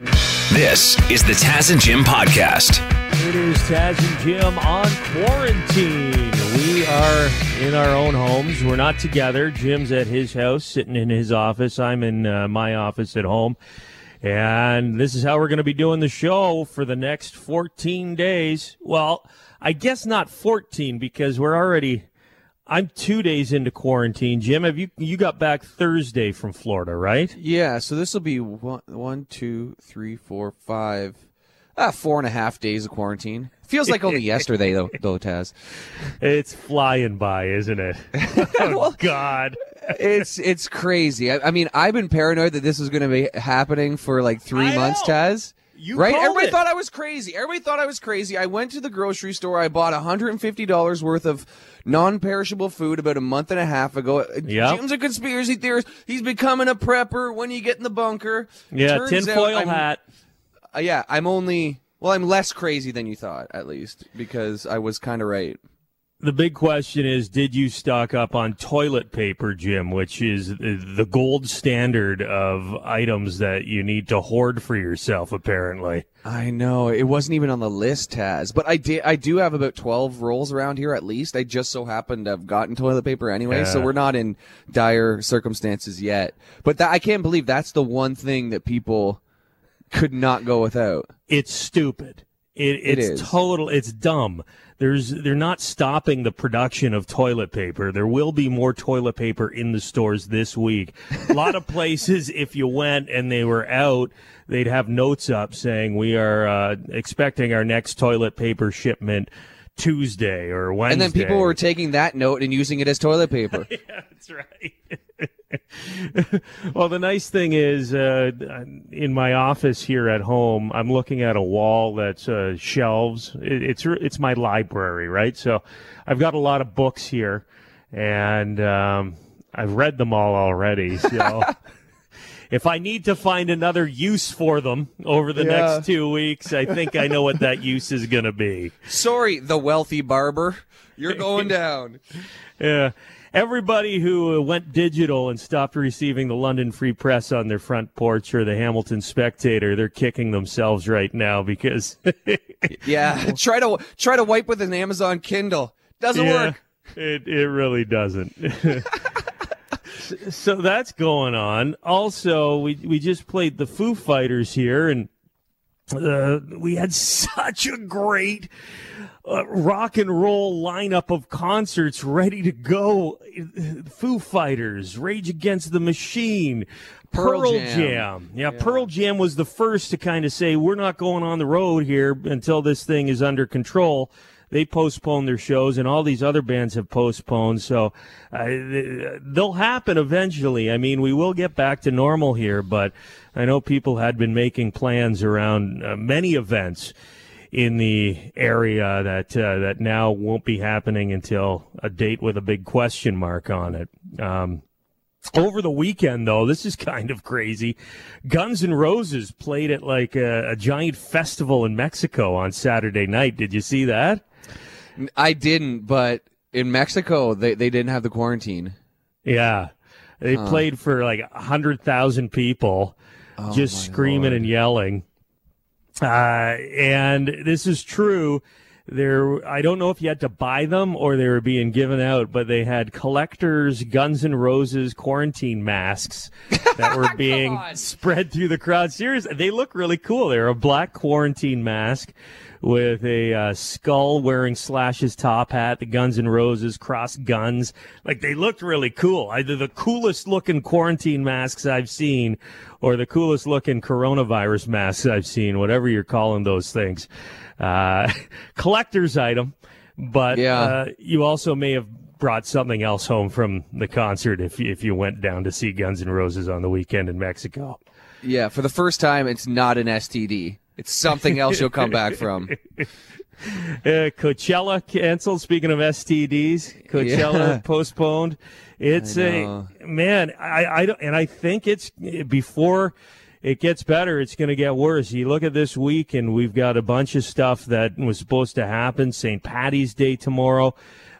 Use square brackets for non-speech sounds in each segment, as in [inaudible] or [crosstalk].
This is the Taz and Jim podcast. It is Taz and Jim on quarantine. We are in our own homes. We're not together. Jim's at his house, sitting in his office. I'm in uh, my office at home. And this is how we're going to be doing the show for the next 14 days. Well, I guess not 14 because we're already I'm two days into quarantine. Jim, have you you got back Thursday from Florida, right? Yeah, so this will be one, one, two, three, four, five, ah, four and a half days of quarantine. Feels like only [laughs] yesterday, though, though, Taz. It's flying by, isn't it? [laughs] Oh Well, God! it's it's crazy. I, I mean, I've been paranoid that this was going to be happening for like three I months, know. Taz. You right? Everybody it. thought I was crazy. Everybody thought I was crazy. I went to the grocery store. I bought $150 worth of non-perishable food about a month and a half ago. Yep. Jim's a conspiracy theorist. He's becoming a prepper when you get in the bunker. Yeah, Turns out tinfoil hat. Uh, yeah, I'm only well, I'm less crazy than you thought, at least, because I was kind of right. The big question is, did you stock up on toilet paper, Jim, which is the gold standard of items that you need to hoard for yourself, apparently. I know it wasn't even on the list, Taz, but I did. I do have about twelve rolls around here at least. I just so happened to have gotten toilet paper anyway, so we're not in dire circumstances yet. But that, I can't believe that's the one thing that people could not go without. It's stupid. It, It it's total. It's dumb. There's they're not stopping the production of toilet paper. There will be more toilet paper in the stores this week. A lot of [laughs] places, if you went and they were out, they'd have notes up saying we are uh, expecting our next toilet paper shipment Tuesday or Wednesday. And then people were taking that note and using it as toilet paper. [laughs] yeah, that's right. [laughs] well, the nice thing is, uh, in my office here at home, I'm looking at a wall that's uh, shelves. It, it's it's my library, right? So I've got a lot of books here, and um, I've read them all already. So. [laughs] If I need to find another use for them over the Yeah. next two weeks, I think I know what that [laughs] use is going to be. Sorry, the wealthy barber, you're going down. [laughs] Yeah. Everybody who uh, went digital and stopped receiving the London Free Press on their front porch or the Hamilton Spectator, they're kicking themselves right now because [laughs] Yeah, try to try to wipe with an Amazon Kindle. Doesn't Yeah, work. It it really doesn't. So that's going on. Also, we we just played the Foo Fighters here, and uh, we had [laughs] such a great uh, rock and roll lineup of concerts ready to go. Foo Fighters, Rage Against the Machine, Pearl Pearl, Jam. Jam. Yeah, Pearl Jam was the first to kind of say, we're not going on the road here until this thing is under control. They postponed their shows, and all these other bands have postponed. So uh, they'll happen eventually. I mean, we will get back to normal here, but I know people had been making plans around uh, many events in the area that uh, that now won't be happening until a date with a big question mark on it. Um, over the weekend, though, this is [laughs] kind of crazy. Guns N' Roses played at like a, a giant festival in Mexico on Saturday night. Did you see that? I didn't, but in Mexico they, they didn't have the quarantine. Yeah. They played for like a hundred thousand people, just screaming Lord. and yelling. Uh, and this is true. There, I don't know if you had to buy them or they were being given out, but they had collectors Guns N' Roses quarantine masks that were [laughs] being spread through the crowd. Seriously, they look really cool. They're a black quarantine mask with a uh, skull wearing Slash's top hat, the Guns N' Roses cross guns. Like they looked really cool. Either the coolest looking quarantine masks I've seen or the coolest looking coronavirus masks I've seen, whatever you're calling those things. Uh, [laughs] collector's item, but Yeah. uh, you also may have brought something else home from the concert if if you went down to see Guns N' Roses on the weekend in Mexico. Yeah, for the first time, it's not an STD. It's something else you'll come back from. [laughs] Uh, Coachella canceled. Speaking of STDs, Coachella Yeah. postponed. It's a man. I, I don't, and I think it's before it gets better. It's going to get worse. You look at this week, and we've got a bunch of stuff that was supposed to happen. St. Patty's Day tomorrow.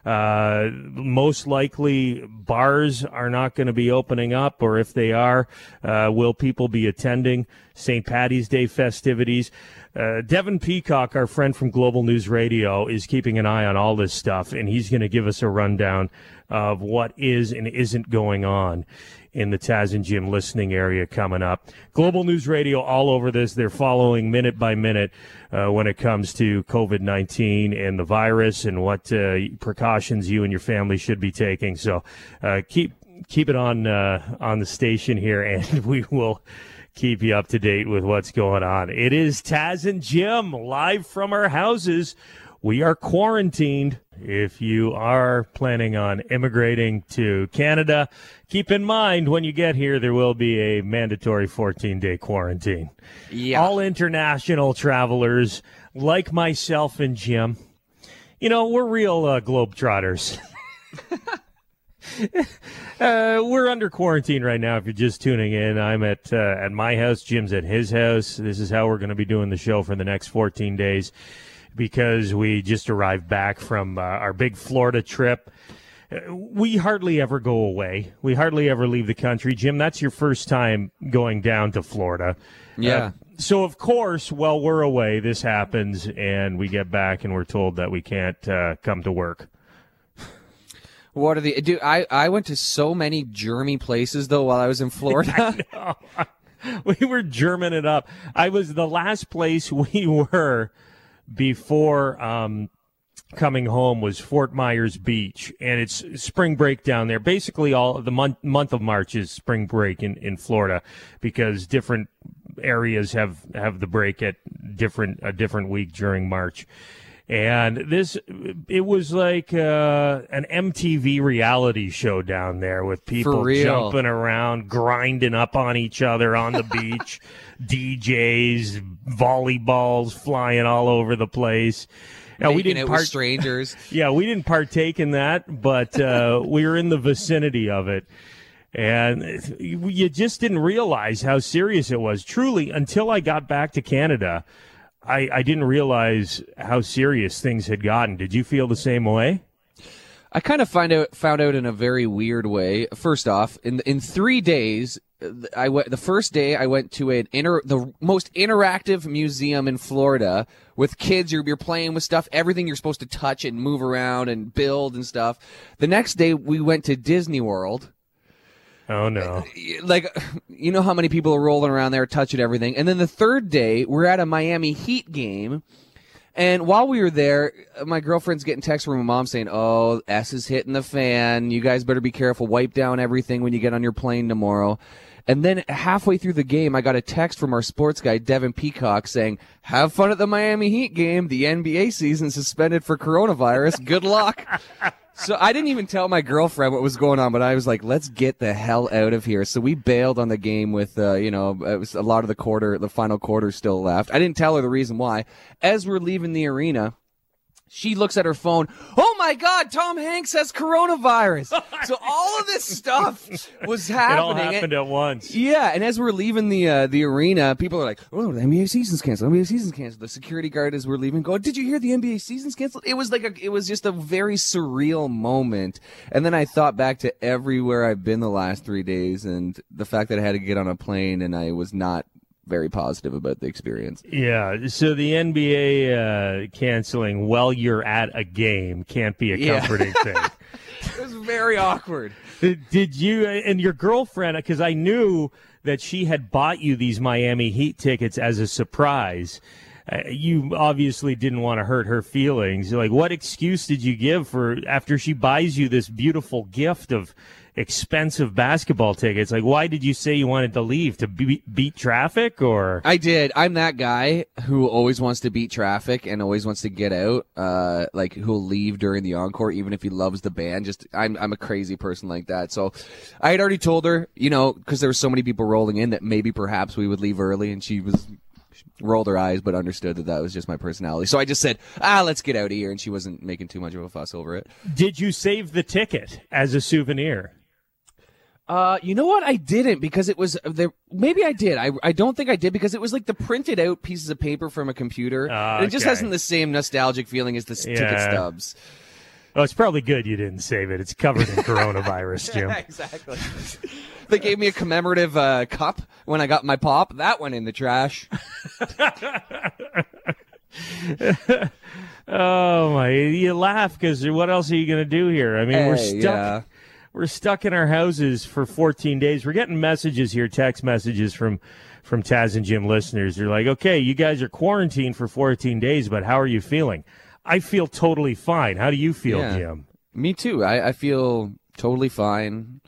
Uh, most likely, bars are not going to be opening up, or if they are, uh, will people be attending St. Patty's Day festivities? Uh, Devin Peacock, our friend from Global News Radio, is keeping an eye on all this stuff, and he's going to give us a rundown of what is and isn't going on in the Taz and Jim listening area coming up. Global News Radio all over this. They're following minute by minute uh, when it comes to COVID 19 and the virus and what uh, precautions you and your family should be taking. So uh, keep keep it on uh, on the station here, [laughs] and we will keep you up to date with what's going on. It is Taz and Jim live from our houses. We are quarantined. If you are planning on immigrating to Canada, keep in mind when you get here, there will be a mandatory 14 day quarantine. Yeah. All international travelers, like myself and Jim, you know, we're real uh, globetrotters. [laughs] [laughs] Uh, we're under quarantine right now. If you're just tuning in, I'm at uh, at my house. Jim's at his house. This is how we're going to be doing the show for the next 14 days because we just arrived back from uh, our big Florida trip. We hardly ever go away. We hardly ever leave the country. Jim, that's your first time going down to Florida. Yeah. Uh, so of course, while we're away, this happens, and we get back, and we're told that we can't uh, come to work. What are the dude? I I went to so many germy places though while I was in [laughs] Florida. [laughs] we were German it up. I was the last place [laughs] we were before um, coming home was Fort Myers Beach, and it's spring break down there. Basically, all the month month of March is spring break in, in Florida because different areas have have the break at different a different week during March. And this, it was like uh, an MTV reality show down there with people jumping around, grinding up on each other on the beach, [laughs] DJs, volleyballs flying all over the place. Now, we didn't part- strangers. [laughs] yeah, we didn't partake in that, but uh, [laughs] we were in the vicinity of it. And you just didn't realize how serious it was. Truly, until I got back to Canada, I, I didn't realize how serious things had gotten. Did you feel the same way? I kind of find out found out in a very weird way. First off, in in three days, I went. The first day, I went to an inter the most interactive museum in Florida with kids. You're you're playing with stuff, everything you're supposed to touch and move around and build and stuff. The next day, we went to Disney World. Oh, no. Uh, like, you know how many people are rolling around there, touching everything. And then the third day, we're at a Miami Heat game. And while we were there, my girlfriend's getting texts from my mom saying, "Oh, S is hitting the fan. You guys better be careful. Wipe down everything when you get on your plane tomorrow." And then halfway through the game, I got a text from our sports guy, Devin Peacock, saying, "Have fun at the Miami Heat game. The NBA season suspended for coronavirus. Good luck." [laughs] So I didn't even tell my girlfriend what was going on, but I was like, "Let's get the hell out of here." So we bailed on the game with, uh, you know, it was a lot of the quarter, the final quarter still left. I didn't tell her the reason why. As we're leaving the arena, she looks at her phone. Oh my God, Tom Hanks has coronavirus. [laughs] so all of this stuff was happening. It all happened at once. Yeah, and as we're leaving the uh, the arena, people are like, "Oh, the NBA season's canceled. NBA season's canceled." The security guard as we're leaving, going, "Did you hear the NBA season's canceled?" It was like a, it was just a very surreal moment. And then I thought back to everywhere I've been the last three days, and the fact that I had to get on a plane, and I was not very positive about the experience. Yeah, so the NBA uh, canceling while you're at a game can't be a Yeah. comforting [laughs] thing. It was very awkward. Did you and your girlfriend? Because I knew that she had bought you these Miami Heat tickets as a surprise. Uh, you obviously didn't want to hurt her feelings. Like, what excuse did you give for after she buys you this beautiful gift of expensive basketball tickets? Like, why did you say you wanted to leave to be- beat traffic or? I did. I'm that guy who always wants to beat traffic and always wants to get out. Uh, like who'll leave during the encore, even if he loves the band. Just I'm I'm a crazy person like that. So I had already told her, you know, because there were so many people rolling in that maybe perhaps we would leave early, and she was rolled her eyes but understood that that was just my personality. So I just said, ah, let's get out of here, and she wasn't making too much of a fuss over it. Did you save the ticket as a souvenir? Uh, you know what? I didn't because it was there. Maybe I did. I I don't think I did because it was like the printed out pieces of paper from a computer. And It just okay. hasn't the same nostalgic feeling as the s- ticket stubs. Oh, it's probably good you didn't save it. It's covered in [laughs] coronavirus, Jim. [laughs] exactly. they gave me a commemorative uh, cup when I got my pop. That went in the trash. [laughs] oh my! You laugh because what else are you going to do here? I mean, we're Hey, stuck. We're stuck in our houses for 14 days. We're getting messages here, text messages from from Taz and Jim listeners. They're like, "Okay, you guys are quarantined for 14 days, but how are you feeling?" I feel totally fine. How do you feel, Yeah. Jim? Me too. I, I feel totally fine.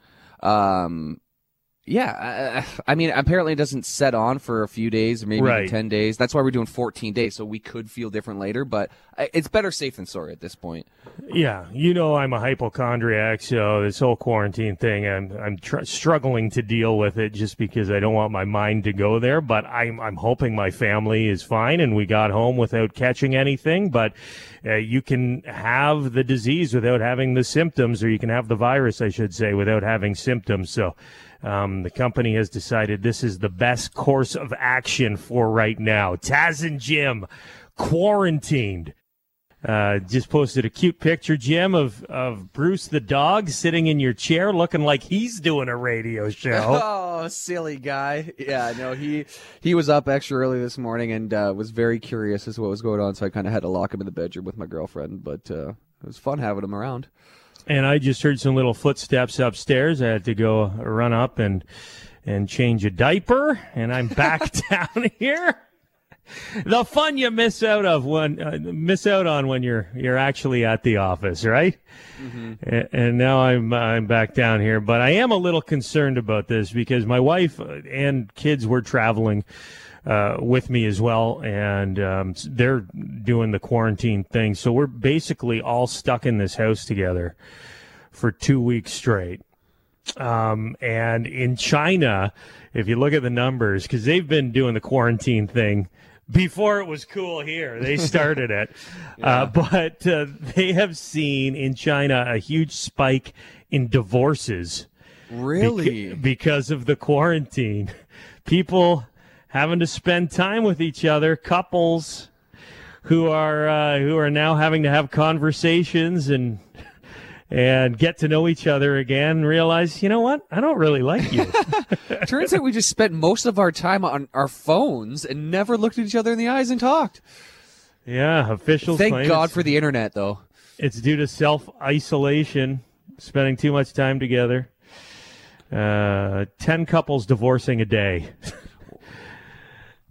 Um, yeah, I, I mean, apparently it doesn't set on for a few days, or maybe Right. 10 days. That's why we're doing 14 days, so we could feel different later, but uh, it's better safe than sorry at this point. Yeah, you know I'm a hypochondriac, so this whole quarantine thing, I'm I'm tr- struggling to deal with it just because I don't want my mind to go there. But I'm I'm hoping my family is fine and we got home without catching anything. But uh, you can have the disease without having the symptoms, or you can have the virus, I should say, without having symptoms. So. Um, the company has decided this is the best course of action for right now. Taz and Jim quarantined. Uh, just posted a cute picture, Jim, of, of Bruce the dog sitting in your chair looking like he's doing a radio show. [laughs] Oh, silly guy. Yeah, no, he he was up extra early this morning and uh, was very curious as to what was going on, so I kind of had to lock him in the bedroom with my girlfriend, but uh, it was fun having him around. And I just heard some little footsteps upstairs. I had to go run up and and change a diaper, and I'm back [laughs] down here. The fun you miss out of when uh, miss out on when you're you're actually at the office, right? A- And now I'm I'm back down here, but I am a little concerned about this because my wife and kids were traveling uh, with me as well, and um, they're doing the quarantine thing. So we're basically all stuck in this house together for two weeks straight. Um, and in China, if you look at the numbers, because they've been doing the quarantine thing before it was cool here, they started it. [laughs] uh, but uh, they have seen in China a huge spike in divorces beca- Really? because of the quarantine. People having to spend time with each other, couples who are uh, who are now having to have conversations and and get to know each other again and realize, you know what? I don't really like you. [laughs] Turns out we just spent most of our time on our phones and never looked at each other in the eyes and talked. yeah, officials Thank God for the internet, though. it's due to self isolation, spending too much time together. Uh, ten couples divorcing a day. [laughs]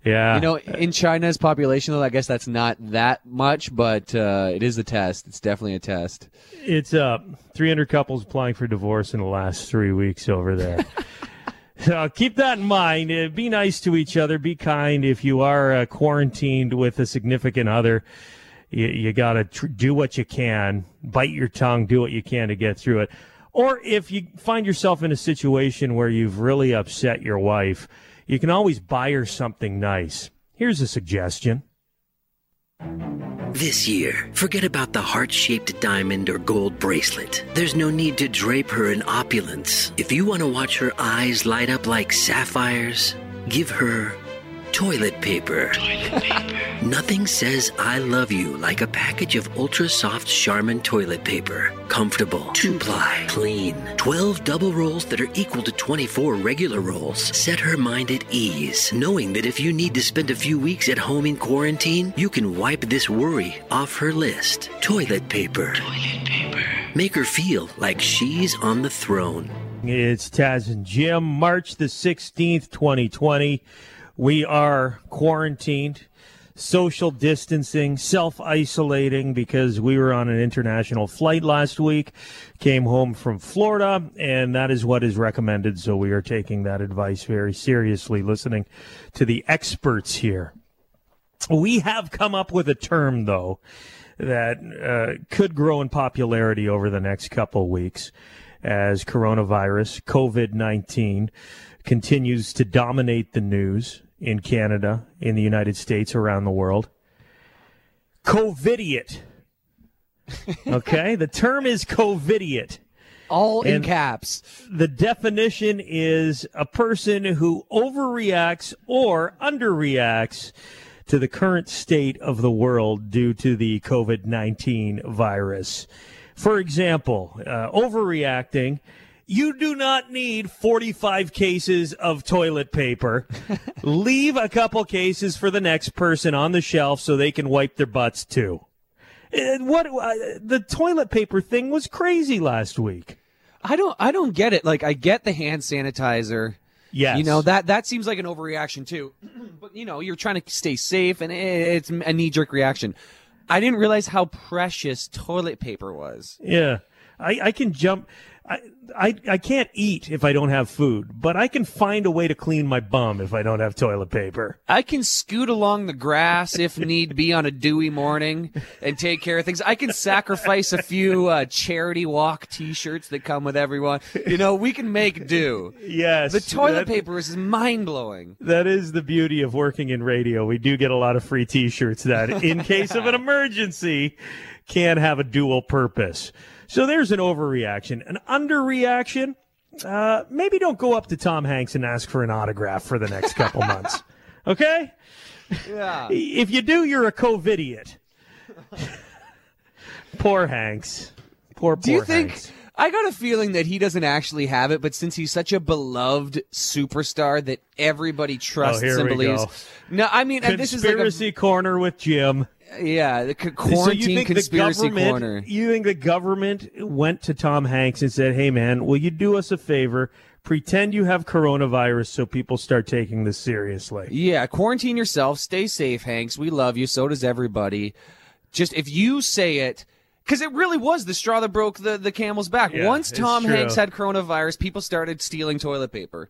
yeah, You know, in China's population, though, I guess that's not that much, but uh, it is a test. It's definitely a test. It's up. 300 couples applying for divorce in the last three weeks over there. [laughs] so keep that in mind. Uh, be nice to each other. Be kind. If you are uh, quarantined with a significant other, you, you got to tr- do what you can. Bite your tongue. Do what you can to get through it. Or if you find yourself in a situation where you've really upset your wife, you can always buy her something nice. Here's a suggestion. This year, forget about the heart shaped diamond or gold bracelet. There's no need to drape her in opulence. If you want to watch her eyes light up like sapphires, give her toilet paper. Toilet paper. Nothing says I love you like a package of ultra soft Charmin toilet paper. Comfortable, two ply, clean. 12 double rolls that are equal to 24 regular rolls. Set her mind at ease, knowing that if you need to spend a few weeks at home in quarantine, you can wipe this worry off her list. Toilet paper. Toilet paper. Make her feel like she's on the throne. It's Taz and Jim, March the 16th, 2020. We are quarantined, social distancing, self isolating because we were on an international flight last week, came home from Florida, and that is what is recommended. So we are taking that advice very seriously, listening to the experts here. We have come up with a term, though, that uh, could grow in popularity over the next couple weeks as coronavirus, COVID 19, continues to dominate the news in Canada, in the United States, around the world. COVIDiot. [laughs] Okay, the term is COVIDiot. All in And- caps. The definition is a person who overreacts or underreacts to the current state of the world due to the COVID 19 virus. For example, uh, overreacting. You do not need 45 cases of toilet paper. [laughs] Leave a couple cases for the next person on the shelf so they can wipe their butts too. And what uh, the toilet paper thing was crazy last week. I don't I don't get it. Like I get the hand sanitizer. Yes. You know, that that seems like an overreaction too. [clears throat] but you know, you're trying to stay safe and it's a knee jerk reaction. I didn't realize how precious toilet paper was. Yeah. I, I can jump. I, I, I can't eat if I don't have food, but I can find a way to clean my bum if I don't have toilet paper. I can scoot along the grass if need be on a dewy morning and take care of things. I can sacrifice a few uh, charity walk T-shirts that come with everyone. You know, we can make do. Yes. The toilet that- paper is mind blowing. That is the beauty of working in radio. We do get a lot of free t-shirts that, in [laughs] case of an emergency, can have a dual purpose. So there's an overreaction. An underreaction, uh, maybe don't go up to Tom Hanks and ask for an autograph for the next couple [laughs] months. Okay? Yeah. If you do, you're a COVIDiot. [laughs] Poor Hanks. Poor, poor Do you think? Hanks. I got a feeling that he doesn't actually have it, but since he's such a beloved superstar that everybody trusts Oh, here and we believes. go. No, I mean, and this is like Conspiracy corner with Jim. Yeah, the c- So quarantine you conspiracy the government, corner. You think the government went to Tom Hanks and said, "Hey, man, will you do us a favor? Pretend you have coronavirus, so people start taking this seriously." Yeah, quarantine yourself. Stay safe, Hanks. We love you. So does everybody. Just if you say it, because it really was the straw that broke the, the camel's back. Yeah, Once Tom. Hanks had coronavirus, people started stealing toilet paper.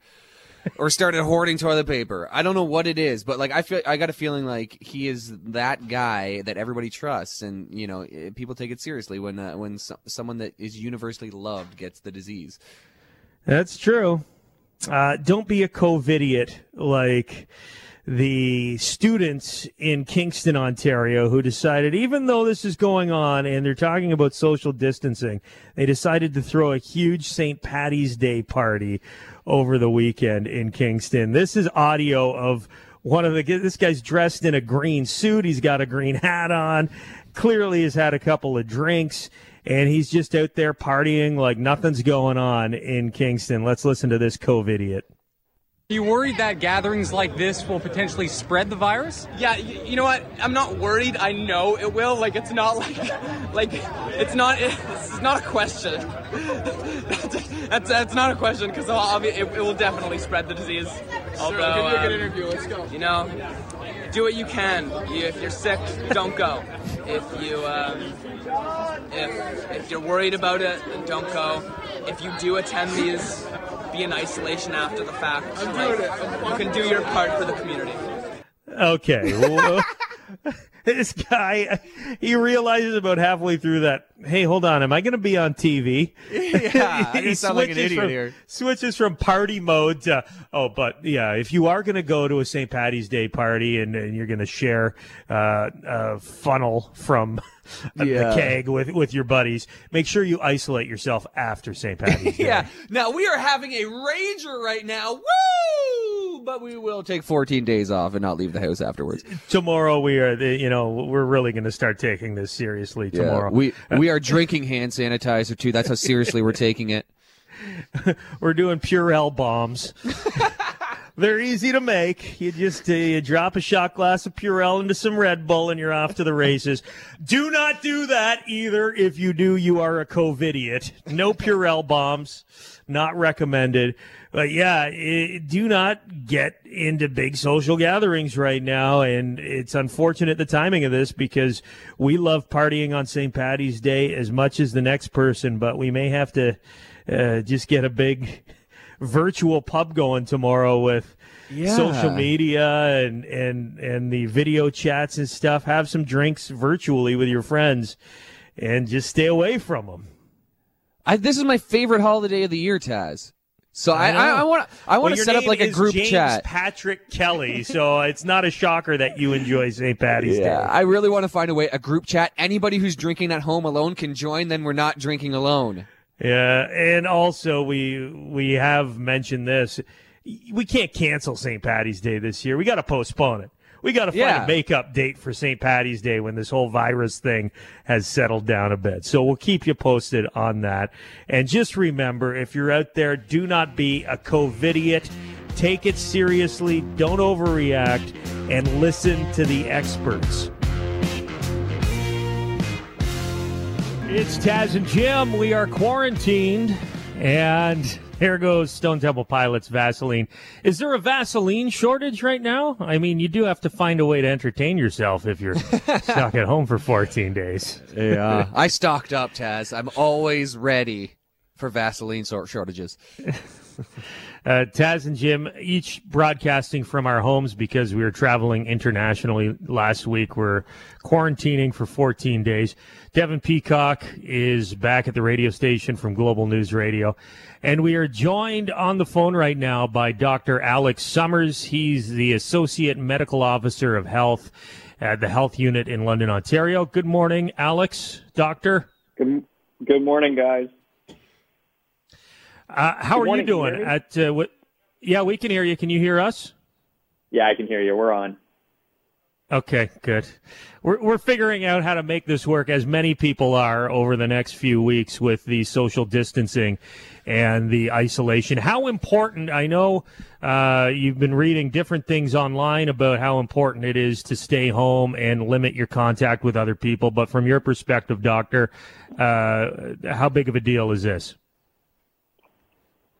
Or started hoarding toilet paper. I don't know what it is, but like I feel I got a feeling like he is that guy that everybody trusts, and you know eh, people take it seriously when uh, when so- someone that is universally loved gets the disease. That's true. Uh, don't be a COVIDiot like the students in Kingston, Ontario, who decided, even though this is going on and they're talking about social distancing, they decided to throw a huge St. Patty's Day party over the weekend in Kingston. This is audio of one of the, this guy's dressed in a green suit. He's got a green hat on, clearly has had a couple of drinks and he's just out there partying like nothing's going on in Kingston. Let's listen to this COVIDiot. Are you worried that gatherings like this will potentially spread the virus? Yeah, y- you know what? I'm not worried. I know it will. Like it's not like, [laughs] like it's not. [laughs] It's not a question. that's, [laughs] that's that's not a question because it, it will definitely spread the disease. Although, give you a good um, interview. Let's go. You know, do what you can. You, if you're sick, don't go. If you um, if if you're worried about it, then don't go. If you do attend these, be in isolation after the fact. I'm Like, doing it. You can do your part for the community. Okay. well, [laughs] this guy, he realizes about halfway through that, hey, hold on, am I going to be on TV? [laughs] [laughs] Yeah, he sound like an switches idiot from, here. Switches from party mode to, oh, but yeah, if you are going to go to a St. Patty's Day party and, and you're going to share uh, a funnel from [laughs] a, Yeah. a keg with, with your buddies, make sure you isolate yourself after St. Patty's Day. Yeah. Now we are having a rager right now. Woo! But we will take 14 days off and not leave the house afterwards. Tomorrow we are, the, you know, we're really going to start taking this seriously tomorrow. We uh, we are drinking hand sanitizer too. That's how seriously we're taking it. [laughs] We're doing Purell bombs. [laughs] They're easy to make. You just uh, you drop a shot glass of Purell into some Red Bull and you're off to the races. do not do that either. If you do, you are a COVIDiot. No Purell bombs. Not recommended. But yeah, i do not get into big social gatherings right now. And it's unfortunate the timing of this because we love partying on St. Patty's Day as much as the next person, but we may have to uh, just get a big virtual pub going tomorrow with Yeah. social media and and and the video chats and stuff. Have some drinks virtually with your friends, and just stay away from them. I, this is my favorite holiday of the year, Taz. So I know. I, I want I want Well, to your set up like a group James chat. Patrick Kelly, so it's not a shocker that you enjoy St. Patty's Yeah, Day. I really want to find a way a group chat. Anybody who's drinking at home alone can join. Then we're not drinking alone. Yeah, and also we we have mentioned this. We can't cancel St. Patty's Day this year. We got to postpone it. we got to find Yeah. a makeup date for St. Patty's Day when this whole virus thing has settled down a bit. So we'll keep you posted on that. And just remember, if you're out there, do not be a COVIDiot. Take it seriously. Don't overreact and listen to the experts. It's Taz and Jim. We are quarantined, and here goes Stone Temple Pilots Vaseline. Is there a Vaseline shortage right now? I mean, you do have to find a way to entertain yourself if you're [laughs] stuck at home for 14 days. Yeah. I stocked up, Taz. I'm always ready for Vaseline shortages. [laughs] Uh, Taz and Jim, each broadcasting from our homes because we were traveling internationally last week. We're quarantining for 14 days. Devin Peacock is back at the radio station from Global News Radio. And we are joined on the phone right now by Dr. Alex Summers. He's the Associate Medical Officer of Health at the Health Unit in London, Ontario. Good morning, Alex, Doctor. Good, good morning, guys. Uh, how Good are morning. you Can you doing? At uh, what? Yeah, we can hear you. Can you hear us? Yeah, I can hear you. We're on. Okay, good. We're we're figuring out how to make this work, as many people are over the next few weeks with the social distancing and the isolation. How important? I know uh, you've been reading different things online about how important it is to stay home and limit your contact with other people. But from your perspective, doctor, uh, how big of a deal is this?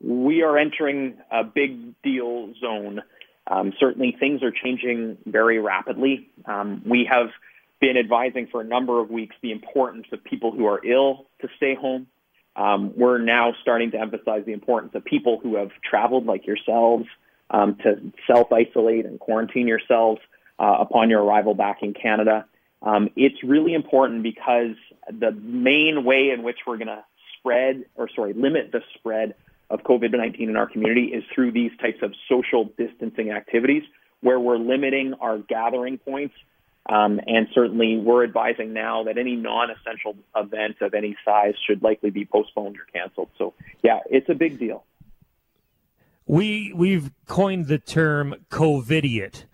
We are entering a big deal zone. Um, certainly, things are changing very rapidly. Um, we have been advising for a number of weeks the importance of people who are ill to stay home. Um, we're now starting to emphasize the importance of people who have traveled, like yourselves, um, to self isolate and quarantine yourselves uh, upon your arrival back in Canada. Um, it's really important because the main way in which we're going to spread, or sorry, limit the spread of COVID 19 in our community is through these types of social distancing activities where we're limiting our gathering points. Um, and certainly, we're advising now that any non essential event of any size should likely be postponed or canceled. So, yeah, it's a big deal. We we've coined the term COVIDiot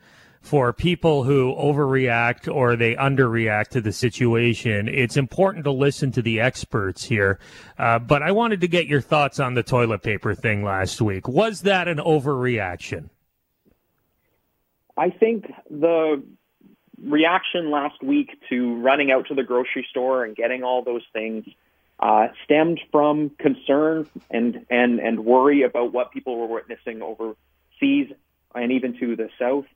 for people who overreact or they underreact to the situation. It's important to listen to the experts here. Uh, but I wanted to get your thoughts on the toilet paper thing last week. Was that an overreaction? I think the reaction last week to running out to the grocery store and getting all those things uh, stemmed from concern and, and, and worry about what people were witnessing overseas and even to the south.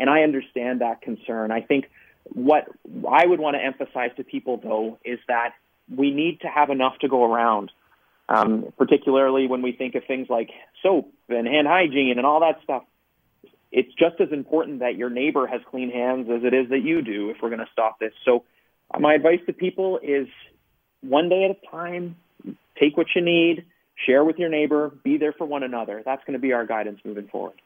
And I understand that concern. I think what I would want to emphasize to people, though, is that we need to have enough to go around, um, particularly when we think of things like soap and hand hygiene and all that stuff. It's just as important that your neighbor has clean hands as it is that you do if we're going to stop this. So, uh, my advice to people is one day at a time, take what you need, share with your neighbor, be there for one another. That's going to be our guidance moving forward.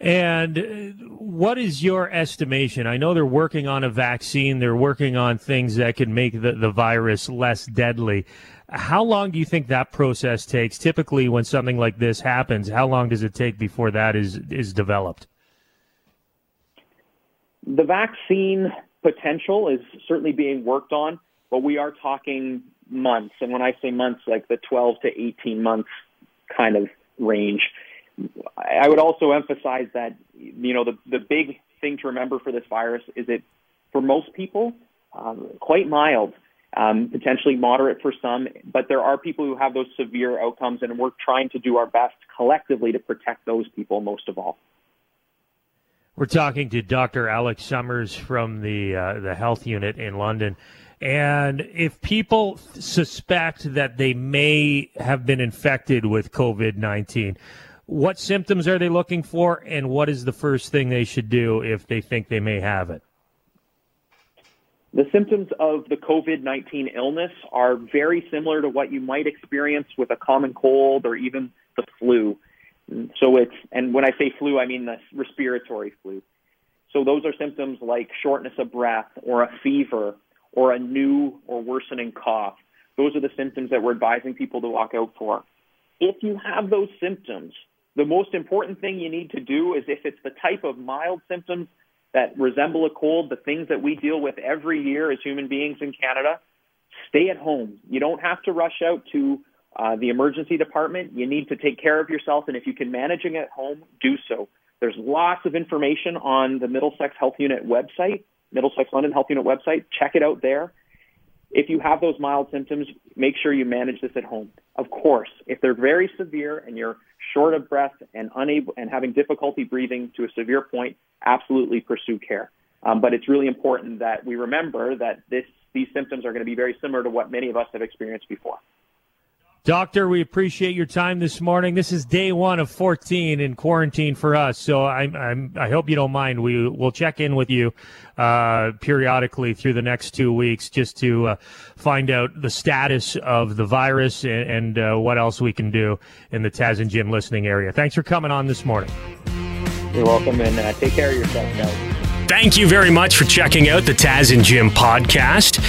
And uh, what is your estimation? I know they're working on a vaccine. They're working on things that could make the, the virus less deadly. How long do you think that process takes? Typically, when something like this happens, how long does it take before that is is developed? The vaccine potential is certainly being worked on, but we are talking months. And when I say months, like the 12 to 18 months kind of range. I would also emphasize that, you know, the, the big thing to remember for this virus is it, for most people, um, quite mild, um, potentially moderate for some, but there are people who have those severe outcomes, and we're trying to do our best collectively to protect those people most of all. We're talking to Dr. Alex Summers from the uh, the health unit in London. And if people suspect that they may have been infected with COVID 19, what symptoms are they looking for, and what is the first thing they should do if they think they may have it? The symptoms of the COVID 19 illness are very similar to what you might experience with a common cold or even the flu. So it's, and when I say flu, I mean the respiratory flu. So those are symptoms like shortness of breath or a fever or a new or worsening cough. Those are the symptoms that we're advising people to walk out for. If you have those symptoms, the most important thing you need to do is if it's the type of mild symptoms that resemble a cold, the things that we deal with every year as human beings in Canada, stay at home. You don't have to rush out to uh, the emergency department. You need to take care of yourself, and if you can manage it at home, do so. There's lots of information on the Middlesex Health Unit website, Middlesex London Health Unit website. Check it out there. If you have those mild symptoms, make sure you manage this at home. Of course, if they're very severe and you're short of breath and unable and having difficulty breathing to a severe point, absolutely pursue care. Um, but it's really important that we remember that this, these symptoms are going to be very similar to what many of us have experienced before. Doctor, we appreciate your time this morning. This is day one of 14 in quarantine for us, so I'm, I'm i hope you don't mind. We will check in with you uh, periodically through the next two weeks just to uh, find out the status of the virus and, and uh, what else we can do in the Taz and Jim listening area. Thanks for coming on this morning. You're welcome, and uh, take care of yourself, guys. Thank you very much for checking out the Taz and Jim podcast.